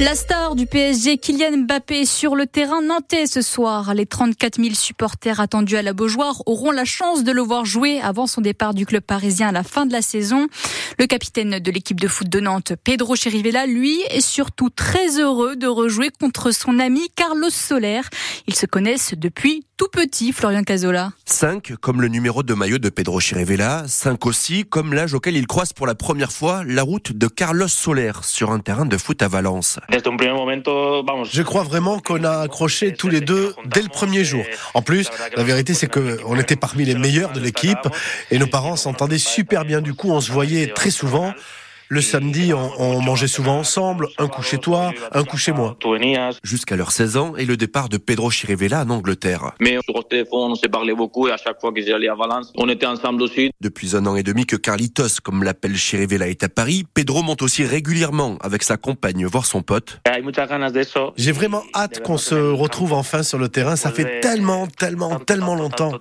La star du PSG, Kylian Mbappé, sur le terrain nantais ce soir. Les 34 000 supporters attendus à la Beaujoire auront la chance de le voir jouer avant son départ du club parisien à la fin de la saison. Le capitaine de l'équipe de foot de Nantes, Pedro Chirivella, lui, est surtout très heureux de rejouer contre son ami Carlos Soler. Ils se connaissent depuis tout petit, Florian Cazola. 5 comme le numéro de maillot de Pedro Chirivella, 5 aussi comme l'âge auquel il croise pour la première fois la route de Carlos Soler sur un terrain de foot à Valence. Je crois vraiment qu'on a accroché tous les deux dès le premier jour. En plus, la vérité c'est qu'on était parmi les meilleurs de l'équipe et nos parents s'entendaient super bien. Du coup, on se voyait très souvent. Le samedi, on, mangeait souvent ensemble, un coup chez toi, un coup chez moi. Jusqu'à leurs 16 ans et le départ de Pedro Chirivella en Angleterre. Mais sur le téléphone, on s'est parlé beaucoup et à chaque fois que j'allais à Valence, on était ensemble aussi. Depuis un an et demi que Carlitos, comme l'appelle Chirivella, est à Paris, Pedro monte aussi régulièrement avec sa compagne voir son pote. J'ai vraiment hâte qu'on se retrouve enfin sur le terrain. Ça fait tellement, tellement, tellement longtemps.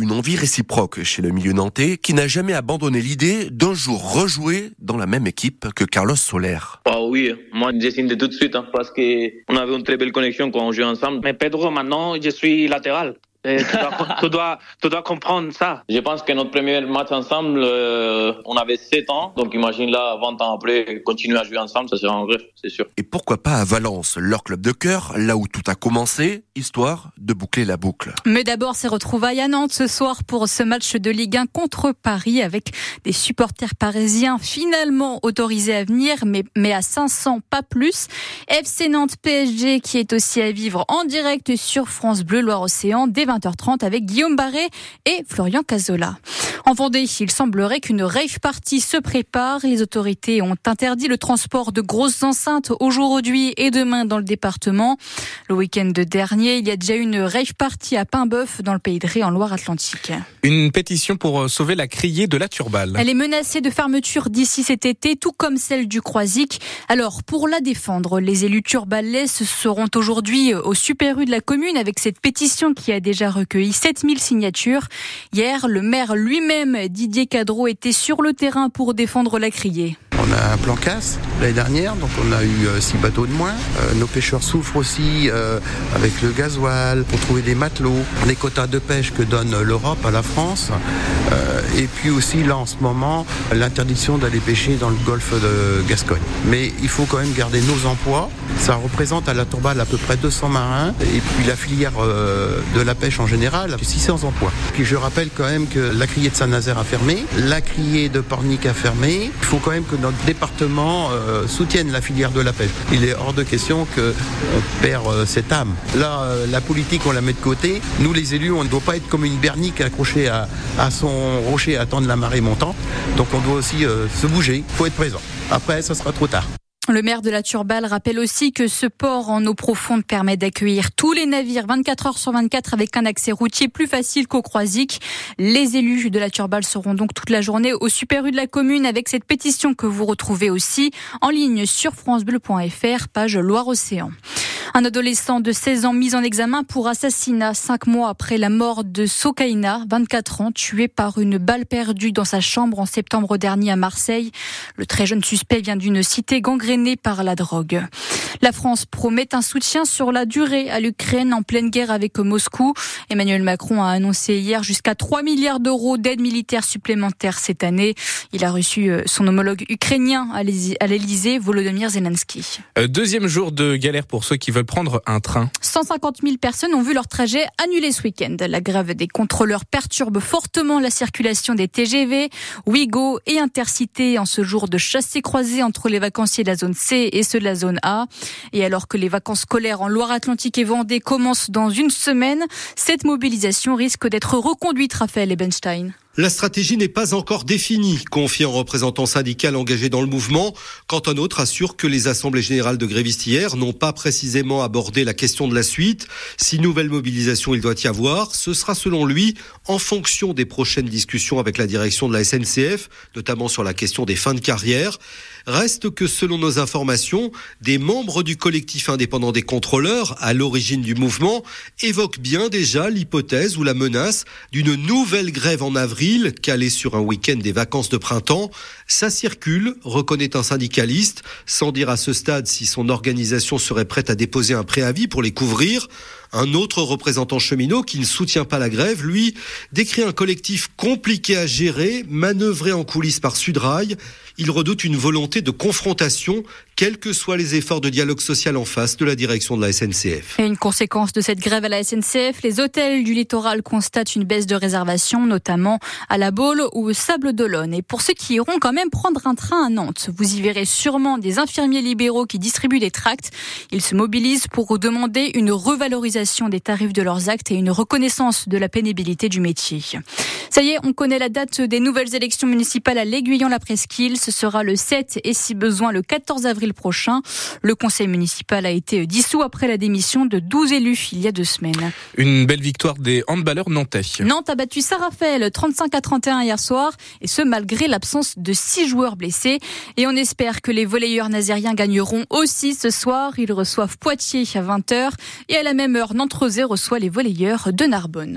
Une envie réciproque chez le milieu nantais qui n'a jamais abandonné l'idée d'un jour rejouer dans la même équipe que Carlos Soler. Ah oui, moi j'ai signé tout de suite hein, parce qu'on avait une très belle connexion quand on jouait ensemble. Mais Pedro, maintenant, je suis latéral. Tu, dois, tu, dois, comprendre ça. Je pense que notre premier match ensemble, euh, on avait 7 ans. Donc imagine là, 20 ans après, continuer à jouer ensemble, ça sera un rêve, c'est sûr. Et pourquoi pas à Valence, leur club de cœur, là où tout a commencé, histoire de boucler la boucle. Mais d'abord, c'est retrouvailles à Nantes ce soir pour ce match de Ligue 1 contre Paris avec des supporters parisiens finalement autorisés à venir, mais, mais à 500, pas plus. FC Nantes PSG qui est aussi à vivre en direct sur France Bleu Loire-Océan dès 20h30 avec Guillaume Barré et Florian Cazola. En Vendée, il semblerait qu'une rave party se prépare. Les autorités ont interdit le transport de grosses enceintes aujourd'hui et demain dans le département. Le week-end dernier, il y a déjà eu une rave party à Paimboeuf dans le pays de Ré en Loire-Atlantique. Une pétition pour euh, sauver la criée de la Turballe. Elle est menacée de fermeture d'ici cet été, tout comme celle du Croisic. Alors, pour la défendre, les élus turbalais seront aujourd'hui au Super U de la commune avec cette pétition qui a déjà recueilli 7000 signatures. Hier, le maire lui-même Didier Cadreau était sur le terrain pour défendre la criée. On a un plan casse l'année dernière, donc on a eu euh, six bateaux de moins. Euh, nos pêcheurs souffrent aussi euh, avec le gasoil pour trouver des matelots, les quotas de pêche que donne l'Europe à la France, et puis aussi là en ce moment l'interdiction d'aller pêcher dans le golfe de Gascogne. Mais il faut quand même garder nos emplois. Ça représente à la Tourballe à peu près 200 marins, et puis la filière de la pêche en général, 600 emplois. Puis je rappelle quand même que la criée de Saint-Nazaire a fermé, la criée de Pornic a fermé. Il faut quand même que notre département euh, la filière de la pêche. Il est hors de question qu'on perd euh, cette âme. Là, euh, la politique, on la met de côté. Nous, les élus, on ne doit pas être comme une bernique accrochée à, à son rocher à attendre la marée montante. Donc on doit aussi se bouger. Il faut être présent. Après, ça sera trop tard. Le maire de la Turballe rappelle aussi que ce port en eau profonde permet d'accueillir tous les navires 24 heures sur 24 avec un accès routier plus facile qu'au Croisic. Les élus de la Turballe seront donc toute la journée au Super U de la commune avec cette pétition que vous retrouvez aussi en ligne sur francebleu.fr, page Loire-Océan. Un adolescent de 16 ans mis en examen pour assassinat cinq mois après la mort de Sokaina, 24 ans, tué par une balle perdue dans sa chambre en septembre dernier à Marseille. Le très jeune suspect vient d'une cité gangrénée par la drogue. La France promet un soutien sur la durée à l'Ukraine en pleine guerre avec Moscou. Emmanuel Macron a annoncé hier jusqu'à 3 milliards d'euros d'aide militaire supplémentaire cette année. Il a reçu euh, son homologue ukrainien à l'Elysée, Volodymyr Zelensky. Euh, deuxième jour de galère pour ceux qui veulent prendre un train. 150 000 personnes ont vu leur trajet annulé ce week-end. La grève des contrôleurs perturbe fortement la circulation des TGV, Ouigo et Intercité en ce jour de chassé-croisé entre les vacanciers de la zone C et ceux de la zone A. Et alors que les vacances scolaires en Loire-Atlantique et Vendée commencent dans une semaine, cette mobilisation risque d'être reconduite, Raphaël Ebenstein. La stratégie n'est pas encore définie, confie un représentant syndical engagé dans le mouvement. Quand un autre assure que les assemblées générales de grévistes hier n'ont pas précisément abordé la question de la suite. Si nouvelle mobilisation il doit y avoir, ce sera selon lui en fonction des prochaines discussions avec la direction de la SNCF, notamment sur la question des fins de carrière. Reste que selon nos informations, des membres du collectif indépendant des contrôleurs, à l'origine du mouvement, évoquent bien déjà l'hypothèse ou la menace d'une nouvelle grève en avril, calée sur un week-end des vacances de printemps. Ça circule, reconnaît un syndicaliste, sans dire à ce stade si son organisation serait prête à déposer un préavis pour les couvrir. Un autre représentant cheminot qui ne soutient pas la grève, lui, décrit un collectif compliqué à gérer, manœuvré en coulisses par Sudrail. Il redoute une volonté de confrontation, quels que soient les efforts de dialogue social en face de la direction de la SNCF. Et une conséquence de cette grève à la SNCF, les hôtels du littoral constatent une baisse de réservation, notamment à la Baule ou au Sable d'Olonne. Et pour ceux qui iront quand même prendre un train à Nantes, vous y verrez sûrement des infirmiers libéraux qui distribuent des tracts. Ils se mobilisent pour demander une revalorisation des tarifs de leurs actes et une reconnaissance de la pénibilité du métier. Ça y est, on connaît la date des nouvelles élections municipales à l'Aiguillon-la-Presqu'île. Ce sera le 7 et si besoin le 14 avril prochain. Le conseil municipal a été dissous après la démission de 12 élus il y a deux semaines. Une belle victoire des handballeurs nantais. Nantes a battu Saint-Raphaël 35 à 31 hier soir et ce malgré l'absence de six joueurs blessés. Et on espère que les volleyeurs nazériens gagneront aussi ce soir. Ils reçoivent Poitiers à 20h et à la même heure, Nantes-Rosé reçoit les volleyeurs de Narbonne.